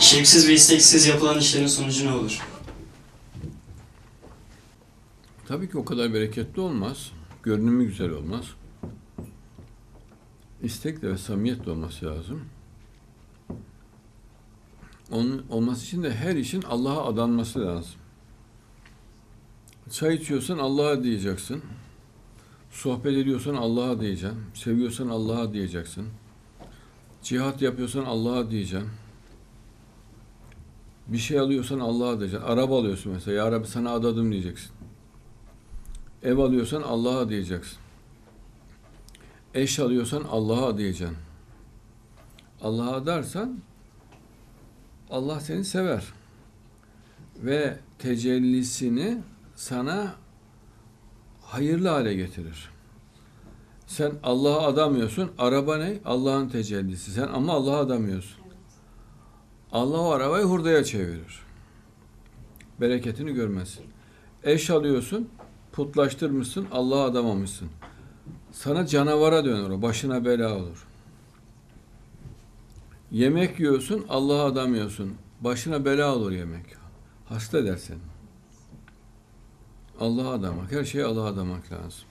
Şevksiz ve isteksiz yapılan işlerin sonucu ne olur? Tabii ki o kadar bereketli olmaz. Görünümü güzel olmaz. İstekle ve samimiyetle olması lazım. Onun olması için de her işin Allah'a adanması lazım. Çay içiyorsan Allah'a diyeceksin. Sohbet ediyorsan Allah'a diyeceksin. Seviyorsan Allah'a diyeceksin. Cihat yapıyorsan Allah'a diyeceksin. Bir şey alıyorsan Allah'a diyeceksin. Araba alıyorsun mesela. Ya Rabbi sana adadım diyeceksin. Ev alıyorsan Allah'a diyeceksin. Eş alıyorsan Allah'a diyeceksin. Allah'a dersen Allah seni sever. Ve tecellisini sana hayırlı hale getirir. Sen Allah'a adamıyorsun. Araba ne? Allah'ın tecellisi. Sen ama Allah'a adamıyorsun. Allah o arabayı hurdaya çevirir. Bereketini görmezsin. Eş alıyorsun, putlaştırmışsın, Allah'a adamamışsın. Sana canavara döner o, başına bela olur. Yemek yiyorsun, Allah'a adamıyorsun. Başına bela olur yemek. Hasta eder seni. Allah'a adamak, her şeye Allah'a adamak lazım.